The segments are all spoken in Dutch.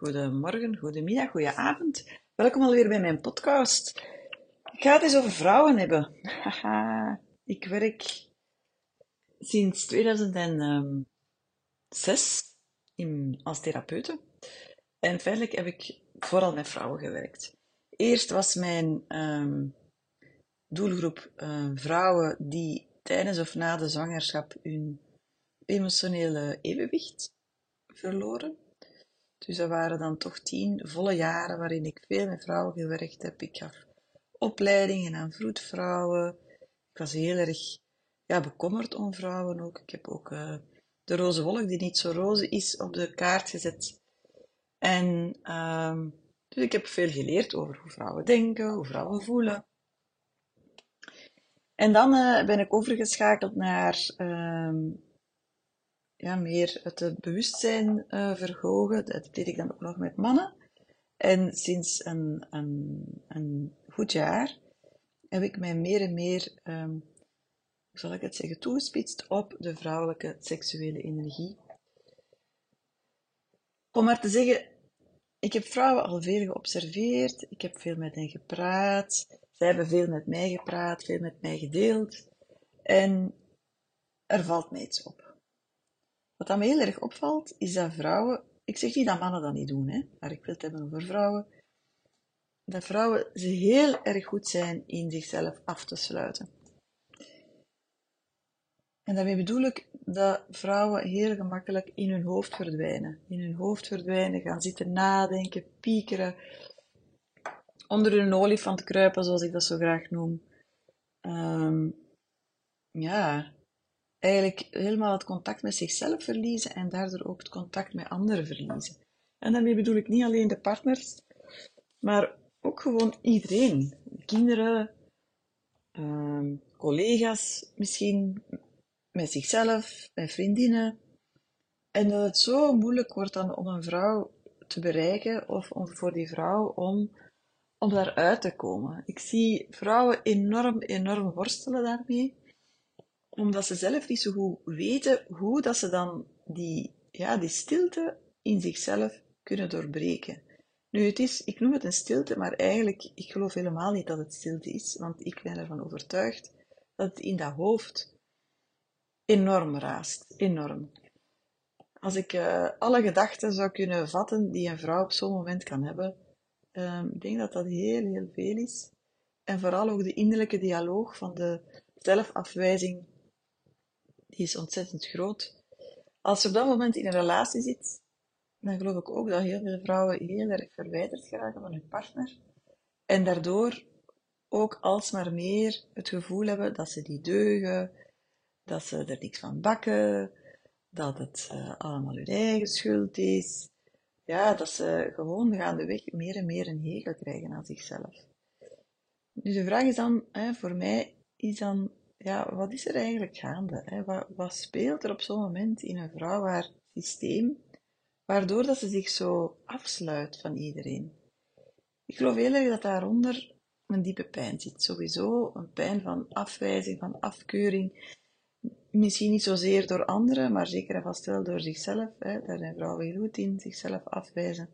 Goedemorgen, goedemiddag, goedenavond. Welkom alweer bij mijn podcast. Ik ga het eens over vrouwen hebben. Ik werk sinds 2006 in, als therapeute. En feitelijk heb ik vooral met vrouwen gewerkt. Eerst was mijn ehm, doelgroep eh, vrouwen die tijdens of na de zwangerschap hun emotionele evenwicht verloren. Dus dat waren dan toch tien volle jaren waarin ik veel met vrouwen gewerkt heb. Ik gaf opleidingen aan vroedvrouwen. Ik was heel erg ja, bekommerd om vrouwen ook. Ik heb ook uh, de roze wolk, die niet zo roze is, op de kaart gezet. En uh, dus ik heb veel geleerd over hoe vrouwen denken, hoe vrouwen voelen. En dan uh, ben ik overgeschakeld naar uh, ja, meer het bewustzijn uh, verhogen. Dat deed ik dan ook nog met mannen. En sinds een, een, een goed jaar heb ik mij meer en meer, um, hoe zal ik het zeggen, toegespitst op de vrouwelijke seksuele energie. Om maar te zeggen, ik heb vrouwen al veel geobserveerd, ik heb veel met hen gepraat, zij hebben veel met mij gepraat, veel met mij gedeeld. En er valt mij iets op. Wat me heel erg opvalt, is dat vrouwen, ik zeg niet dat mannen dat niet doen, hè, maar ik wil het hebben over vrouwen, dat vrouwen ze heel erg goed zijn in zichzelf af te sluiten. En daarmee bedoel ik dat vrouwen heel gemakkelijk in hun hoofd verdwijnen. In hun hoofd verdwijnen, gaan zitten nadenken, piekeren, onder hun olifant kruipen, zoals ik dat zo graag noem. Um, ja, eigenlijk helemaal het contact met zichzelf verliezen en daardoor ook het contact met anderen verliezen. En daarmee bedoel ik niet alleen de partners, maar ook gewoon iedereen. Kinderen, uh, collega's misschien, met zichzelf, met vriendinnen. En dat het zo moeilijk wordt dan om een vrouw te bereiken of om voor die vrouw om, om daaruit te komen. Ik zie vrouwen enorm, enorm worstelen daarmee omdat ze zelf niet zo goed weten hoe dat ze dan die, ja, die stilte in zichzelf kunnen doorbreken. Nu, het is, ik noem het een stilte, maar eigenlijk, ik geloof helemaal niet dat het stilte is, want ik ben ervan overtuigd dat het in dat hoofd enorm raast, enorm. Als ik uh, alle gedachten zou kunnen vatten die een vrouw op zo'n moment kan hebben, uh, ik denk dat dat heel, heel veel is. En vooral ook de innerlijke dialoog van de zelfafwijzing die is ontzettend groot. Als je op dat moment in een relatie zit, dan geloof ik ook dat heel veel vrouwen heel erg verwijderd geraken van hun partner. En daardoor ook alsmaar meer het gevoel hebben dat ze die deugen, dat ze er niks van bakken, dat het uh, allemaal hun eigen schuld is. Ja, dat ze gewoon gaandeweg meer en meer een hekel krijgen aan zichzelf. Dus de vraag is dan, hè, voor mij, is dan ja, wat is er eigenlijk gaande? Hè? Wat, wat speelt er op zo'n moment in een vrouw haar systeem, waardoor dat ze zich zo afsluit van iedereen? Ik geloof heel dat daaronder een diepe pijn zit. Sowieso een pijn van afwijzing, van afkeuring. Misschien niet zozeer door anderen, maar zeker en vast wel door zichzelf. Hè. Daar zijn vrouwen heel goed in, zichzelf afwijzen.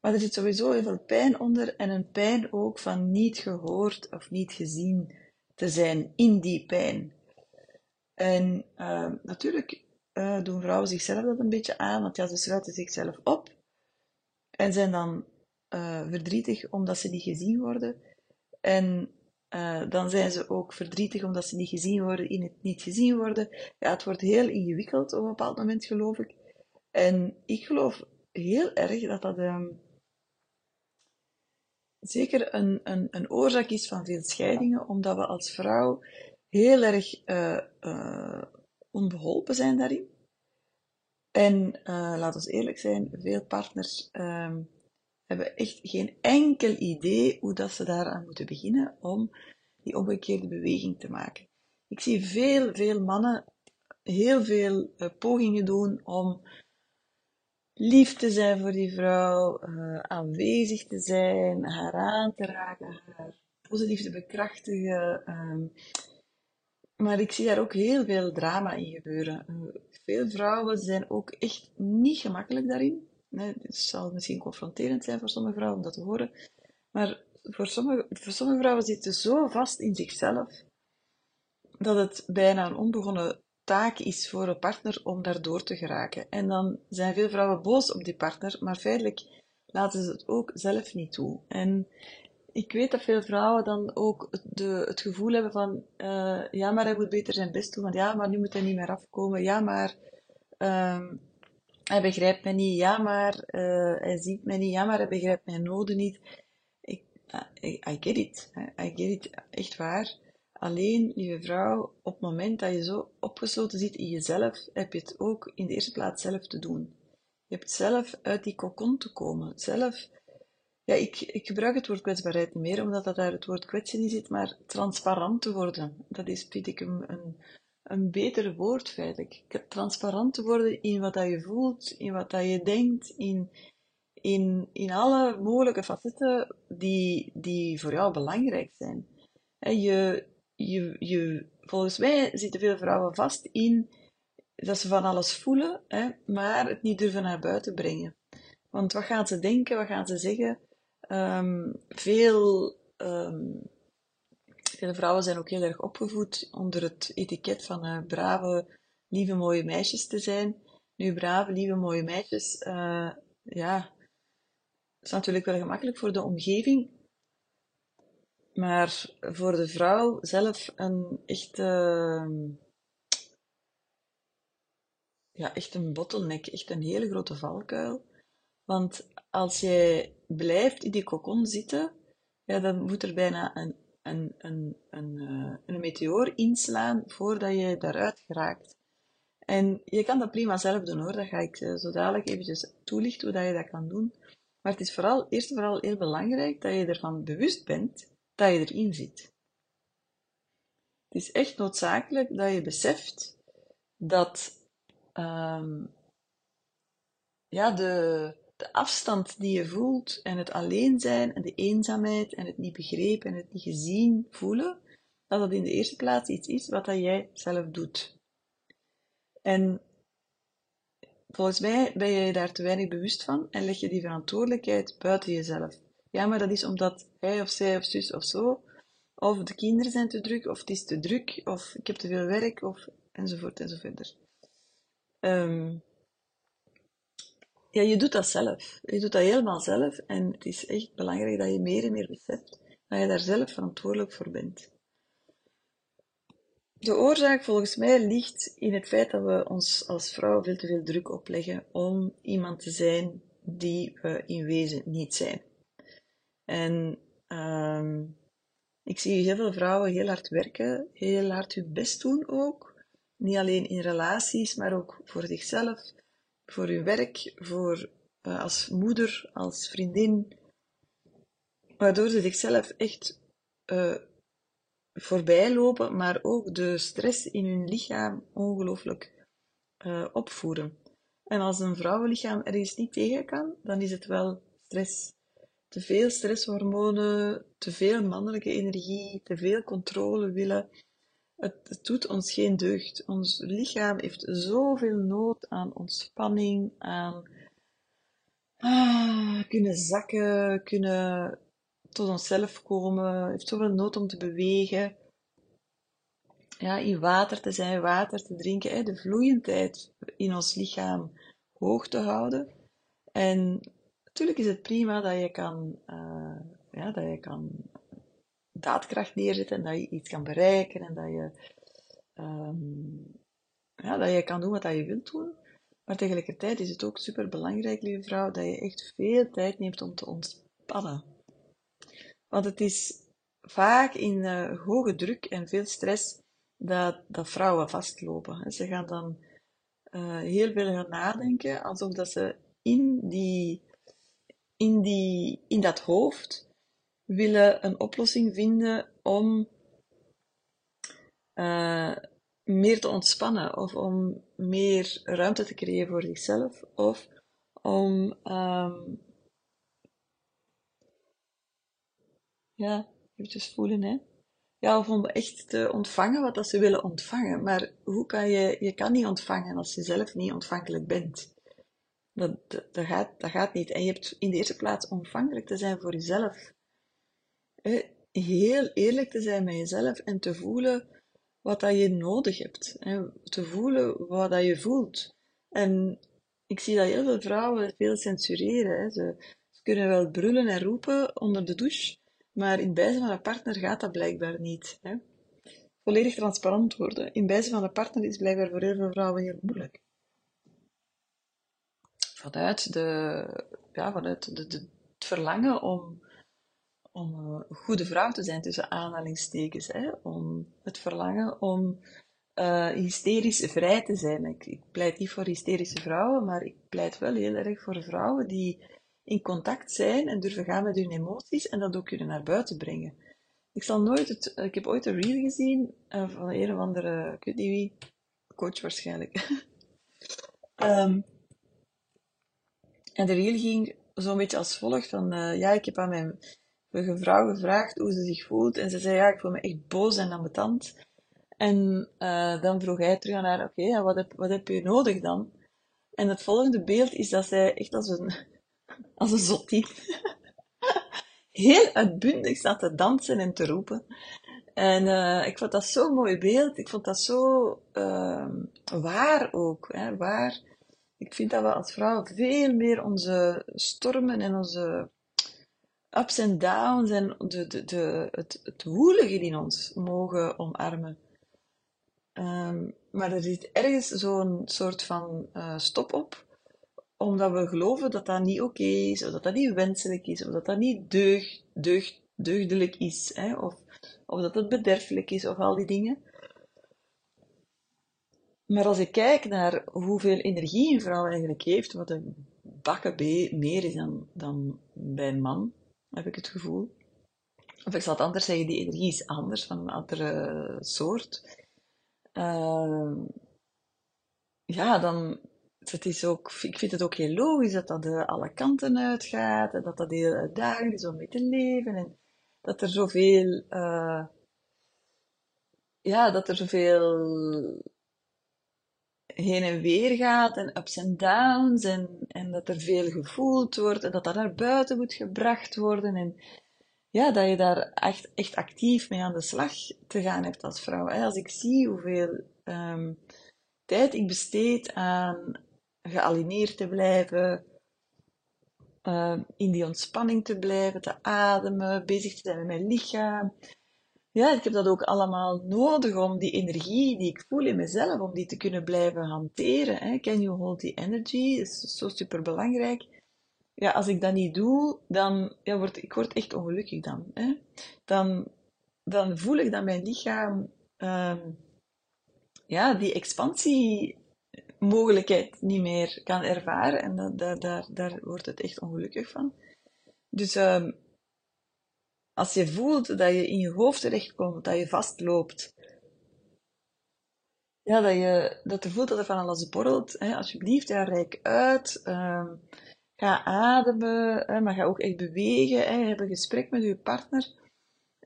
Maar er zit sowieso heel veel pijn onder en een pijn ook van niet gehoord of niet gezien te zijn in die pijn. En uh, natuurlijk uh, doen vrouwen zichzelf dat een beetje aan, want ja, ze sluiten zichzelf op en zijn dan uh, verdrietig omdat ze niet gezien worden. En dan zijn ze ook verdrietig omdat ze niet gezien worden in het niet gezien worden. Ja, het wordt heel ingewikkeld op een bepaald moment, geloof ik. En ik geloof heel erg dat dat um, zeker een, een, een oorzaak is van veel scheidingen, omdat we als vrouw heel erg uh, onbeholpen zijn daarin. En uh, laat ons eerlijk zijn, veel partners uh, hebben echt geen enkel idee hoe dat ze daaraan moeten beginnen om die omgekeerde beweging te maken. Ik zie veel, veel mannen heel veel pogingen doen om lief te zijn voor die vrouw, uh, aanwezig te zijn, haar aan te raken, haar positief te bekrachtigen. Um, maar ik zie daar ook heel veel drama in gebeuren. Uh, veel vrouwen zijn ook echt niet gemakkelijk daarin. Het zal misschien confronterend zijn voor sommige vrouwen om dat te horen. Maar voor sommige, voor sommige vrouwen zitten zo vast in zichzelf dat het bijna een onbegonnen taak is voor een partner om daardoor te geraken. En dan zijn veel vrouwen boos op die partner, maar feitelijk laten ze het ook zelf niet toe. En ik weet dat veel vrouwen dan ook de, het gevoel hebben van, uh, ja, maar hij moet beter zijn best doen, want ja, maar nu moet hij niet meer afkomen, ja, maar um, hij begrijpt mij niet, ja, maar uh, hij ziet mij niet, ja, maar hij begrijpt mijn noden niet. Ik, uh, I get it, I get it, echt waar. Alleen, lieve vrouw, op het moment dat je zo opgesloten zit in jezelf, heb je het ook in de eerste plaats zelf te doen. Je hebt zelf uit die kokon te komen. Zelf, ja, ik, ik gebruik het woord kwetsbaarheid niet meer, omdat dat daar het woord kwetsen in zit, maar transparant te worden. Dat is, vind ik, een, een, beter woord feitelijk. Transparant te worden in wat dat je voelt, in wat dat je denkt, in, in, in alle mogelijke facetten die, die voor jou belangrijk zijn. je, je, je, volgens mij zitten veel vrouwen vast in dat ze van alles voelen, hè, maar het niet durven naar buiten brengen. Want wat gaan ze denken, wat gaan ze zeggen? Veel, um, veel vrouwen zijn ook heel erg opgevoed onder het etiket van uh, brave, lieve, mooie meisjes te zijn. Nu, brave, lieve, mooie meisjes, uh, ja, is natuurlijk wel gemakkelijk voor de omgeving, maar voor de vrouw zelf een echte, ja, echt een bottleneck, echt een hele grote valkuil. Want als jij blijft in die kokon zitten, ja, dan moet er bijna een, een, een, een, uh, een meteoor inslaan voordat je daaruit geraakt. En je kan dat prima zelf doen hoor, dat ga ik uh, zo dadelijk eventjes toelichten hoe dat je dat kan doen. Maar het is vooral, eerst en vooral heel belangrijk dat je ervan bewust bent dat je erin zit. Het is echt noodzakelijk dat je beseft dat um, ja, de, de afstand die je voelt en het alleen zijn en de eenzaamheid en het niet begrepen en het niet gezien voelen, dat dat in de eerste plaats iets is wat dat jij zelf doet. En volgens mij ben je daar te weinig bewust van en leg je die verantwoordelijkheid buiten jezelf. Ja, maar dat is omdat of zij of zus of zo, of de kinderen zijn te druk, of het is te druk, of ik heb te veel werk, of enzovoort enzovoort. Um, ja, je doet dat zelf. Je doet dat helemaal zelf en het is echt belangrijk dat je meer en meer beseft dat je daar zelf verantwoordelijk voor bent. De oorzaak volgens mij ligt in het feit dat we ons als vrouw veel te veel druk opleggen om iemand te zijn die we in wezen niet zijn. En um, ik zie heel veel vrouwen heel hard werken, heel hard hun best doen ook. Niet alleen in relaties, maar ook voor zichzelf, voor hun werk, voor, uh, als moeder, als vriendin. Waardoor ze zichzelf echt uh, voorbij lopen, maar ook de stress in hun lichaam ongelooflijk uh, opvoeren. En als een vrouwenlichaam ergens niet tegen kan, dan is het wel stress te veel stresshormonen, te veel mannelijke energie, te veel controle willen. Het, doet ons geen deugd. Ons lichaam heeft zoveel nood aan ontspanning, aan ah, kunnen zakken, kunnen tot onszelf komen, heeft zoveel nood om te bewegen. Ja, in water te zijn, water te drinken, hè, de vloeiendheid in ons lichaam hoog te houden. En Natuurlijk is het prima dat je kan, uh, ja, dat je kan daadkracht neerzetten en dat je iets kan bereiken en dat je, um, ja, dat je kan doen wat je wilt doen. Maar tegelijkertijd is het ook super belangrijk, lieve vrouw, dat je echt veel tijd neemt om te ontspannen. Want het is vaak in uh, hoge druk en veel stress dat, dat vrouwen vastlopen. Ze gaan dan uh, heel veel gaan nadenken, alsof dat ze in die in, die, in dat hoofd willen een oplossing vinden om uh, meer te ontspannen of om meer ruimte te creëren voor zichzelf of om um, ja, eventjes voelen hè. Ja, of om echt te ontvangen wat dat ze willen ontvangen. Maar hoe kan je, je kan niet ontvangen als je zelf niet ontvankelijk bent. Dat, dat, gaat, dat gaat niet. En je hebt in de eerste plaats ontvankelijk te zijn voor jezelf. Heel eerlijk te zijn met jezelf en te voelen wat dat je nodig hebt. Te voelen wat dat je voelt. En ik zie dat heel veel vrouwen veel censureren. Ze, ze kunnen wel brullen en roepen onder de douche, maar in bijzijn van een partner gaat dat blijkbaar niet. Volledig transparant worden. In bijzijn van een partner is blijkbaar voor heel veel vrouwen heel moeilijk. Vanuit, de, ja, vanuit de, het verlangen om, om een goede vrouw te zijn, tussen aanhalingstekens. Hè? Om het verlangen om uh, hysterisch vrij te zijn. Ik, ik pleit niet voor hysterische vrouwen, maar ik pleit wel heel erg voor vrouwen die in contact zijn en durven gaan met hun emoties en dat ook kunnen naar buiten brengen. Ik zal nooit het, ik heb ooit een reel gezien uh, van een of andere, ik wie, coach waarschijnlijk. um, en de reel ging zo'n beetje als volgt van, uh, ja, ik heb aan mijn vrouw gevraagd hoe ze zich voelt en ze zei, ja, ik voel me echt boos en ambetant. En uh, dan vroeg hij terug aan haar, oké, wat, heb, wat heb je nodig dan? En het volgende beeld is dat zij echt als een, als een zottie heel uitbundig staat te dansen en te roepen. En uh, ik vond dat zo'n mooi beeld. Ik vond dat zo uh, waar ook. Hè, waar. Ik vind dat we als vrouw veel meer onze stormen en onze ups en downs en de, de, de, het, het woelige in ons mogen omarmen. Um, maar er zit ergens zo'n soort van uh, stop op, omdat we geloven dat dat niet oké is, of dat dat niet wenselijk is, of dat dat niet deugd, deugd, deugdelijk is, hè, of, of dat het bederfelijk is, of al die dingen. Maar als ik kijk naar hoeveel energie een vrouw eigenlijk heeft, wat een bakken meer is dan, dan bij een man, heb ik het gevoel. Of ik zal het anders zeggen, die energie is anders, van een andere soort. Uh, ja, dan, het is ook, ik vind het ook heel logisch dat dat de alle kanten uitgaat en dat dat heel uitdagend is om mee te leven en dat er zoveel, uh, ja, dat er zoveel heen en weer gaat en ups en downs en, en dat er veel gevoeld wordt en dat dat naar buiten moet gebracht worden en ja, dat je daar echt, echt actief mee aan de slag te gaan hebt als vrouw. Als ik zie hoeveel um, tijd ik besteed aan gealineerd te blijven, uh, in die ontspanning te blijven, te ademen, bezig te zijn met mijn lichaam. Ja, ik heb dat ook allemaal nodig om die energie die ik voel in mezelf, om die te kunnen blijven hanteren. Hè. Can you hold the energy? Is zo super belangrijk ja, als ik dat niet doe, dan ja, word ik word echt ongelukkig dan. Hè? Dan, dan voel ik dat mijn lichaam uh, ja, die expansiemogelijkheid niet meer kan ervaren. En dat, daar, daar, daar wordt het echt ongelukkig van. Dus uh, als je voelt dat je in je hoofd terechtkomt, dat je vastloopt, ja, dat je dat er voelt dat er van alles borrelt, hè, alsjeblieft, ja, rijk uit. Uh, Ga ademen, hè, maar ga ook echt bewegen. Hè, heb een gesprek met je partner.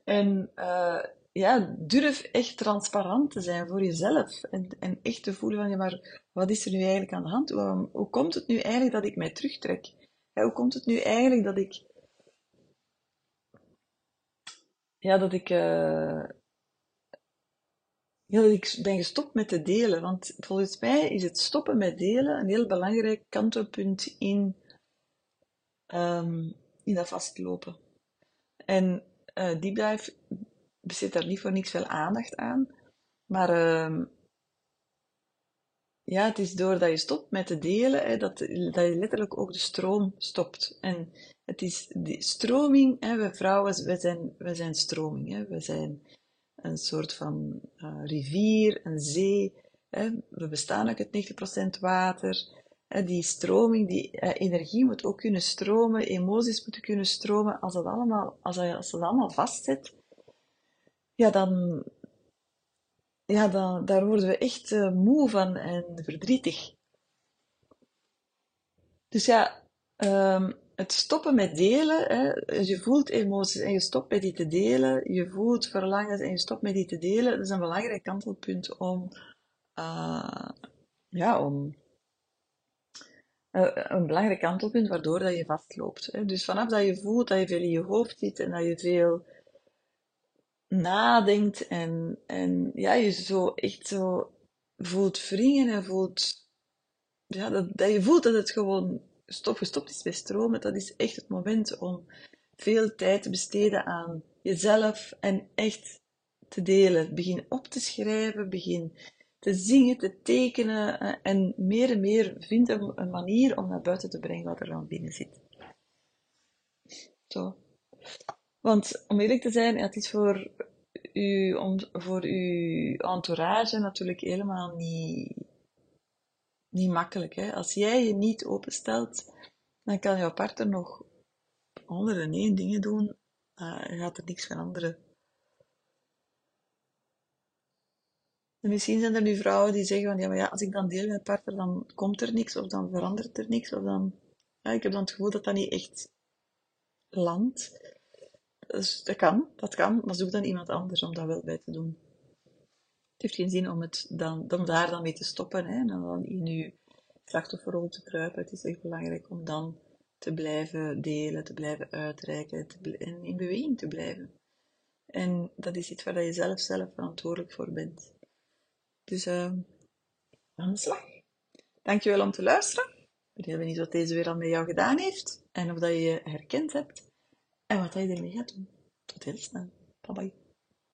En uh, ja, durf echt transparant te zijn voor jezelf. En, en echt te voelen van, ja, maar wat is er nu eigenlijk aan de hand? Hoe, komt het nu eigenlijk dat ik mij terugtrek? Hoe komt het nu eigenlijk dat ik... Ja, dat ik... Uh, ja, dat ik ben gestopt met te delen. Want volgens mij is het stoppen met delen een heel belangrijk kantelpunt in um, in dat vastlopen. En uh, Deep Dive besteedt daar niet voor niks veel aandacht aan. Maar uh, ja, het is doordat je stopt met te delen, hè, dat, dat je letterlijk ook de stroom stopt. En het is die stroming, hè, we vrouwen, we zijn, we zijn stroming. Hè, we zijn een soort van uh, rivier, een zee. Hè, we bestaan uit 90% water die stroming, die uh, energie moet ook kunnen stromen, emoties moeten kunnen stromen. Als dat allemaal, als dat, als dat allemaal vastzit, ja, dan, ja, dan, daar worden we echt uh, moe van en verdrietig. Dus ja, um, het stoppen met delen, hè, je voelt emoties en je stopt met die te delen, je voelt verlangens en je stopt met die te delen, dat is een belangrijk kantelpunt om, uh, ja, om een belangrijk kantelpunt waardoor dat je vastloopt. Hè. Dus vanaf dat je voelt dat je veel in je hoofd zit en dat je veel nadenkt en, en ja, je zo echt zo voelt wringen en voelt, ja, dat, dat je voelt dat het gewoon stop, gestopt is met stromen, dat is echt het moment om veel tijd te besteden aan jezelf en echt te delen. Begin op te schrijven, begin te zingen, te tekenen eh, en meer en meer vind een manier om naar buiten te brengen wat er dan binnen zit. Zo. Want om eerlijk te zijn, het is voor u, om, voor uw entourage natuurlijk helemaal niet, niet makkelijk. Hè? Als jij je niet openstelt, dan kan jouw partner nog honderden één dingen doen, uh, gaat er niks veranderen. En misschien zijn er nu vrouwen die zeggen van, ja, maar ja, als ik dan deel met partner, dan komt er niks, of dan verandert er niks, of dan... Ja, ik heb dan het gevoel dat dat niet echt landt. Dus dat kan, dat kan, maar zoek dan iemand anders om dat wel bij te doen. Het heeft geen zin om, het dan, om daar dan mee te stoppen, hè, en dan in je slachtofferrol te kruipen. Het is echt belangrijk om dan te blijven delen, te blijven uitreiken en in beweging te blijven. En dat is iets waar je zelf, zelf verantwoordelijk voor bent. Dus uh, aan de slag. Dankjewel om te luisteren. Ik ben benieuwd wat deze weer al met jou gedaan heeft. En of dat je je herkend hebt. En wat je ermee gaat doen. Tot heel snel. Bye bye.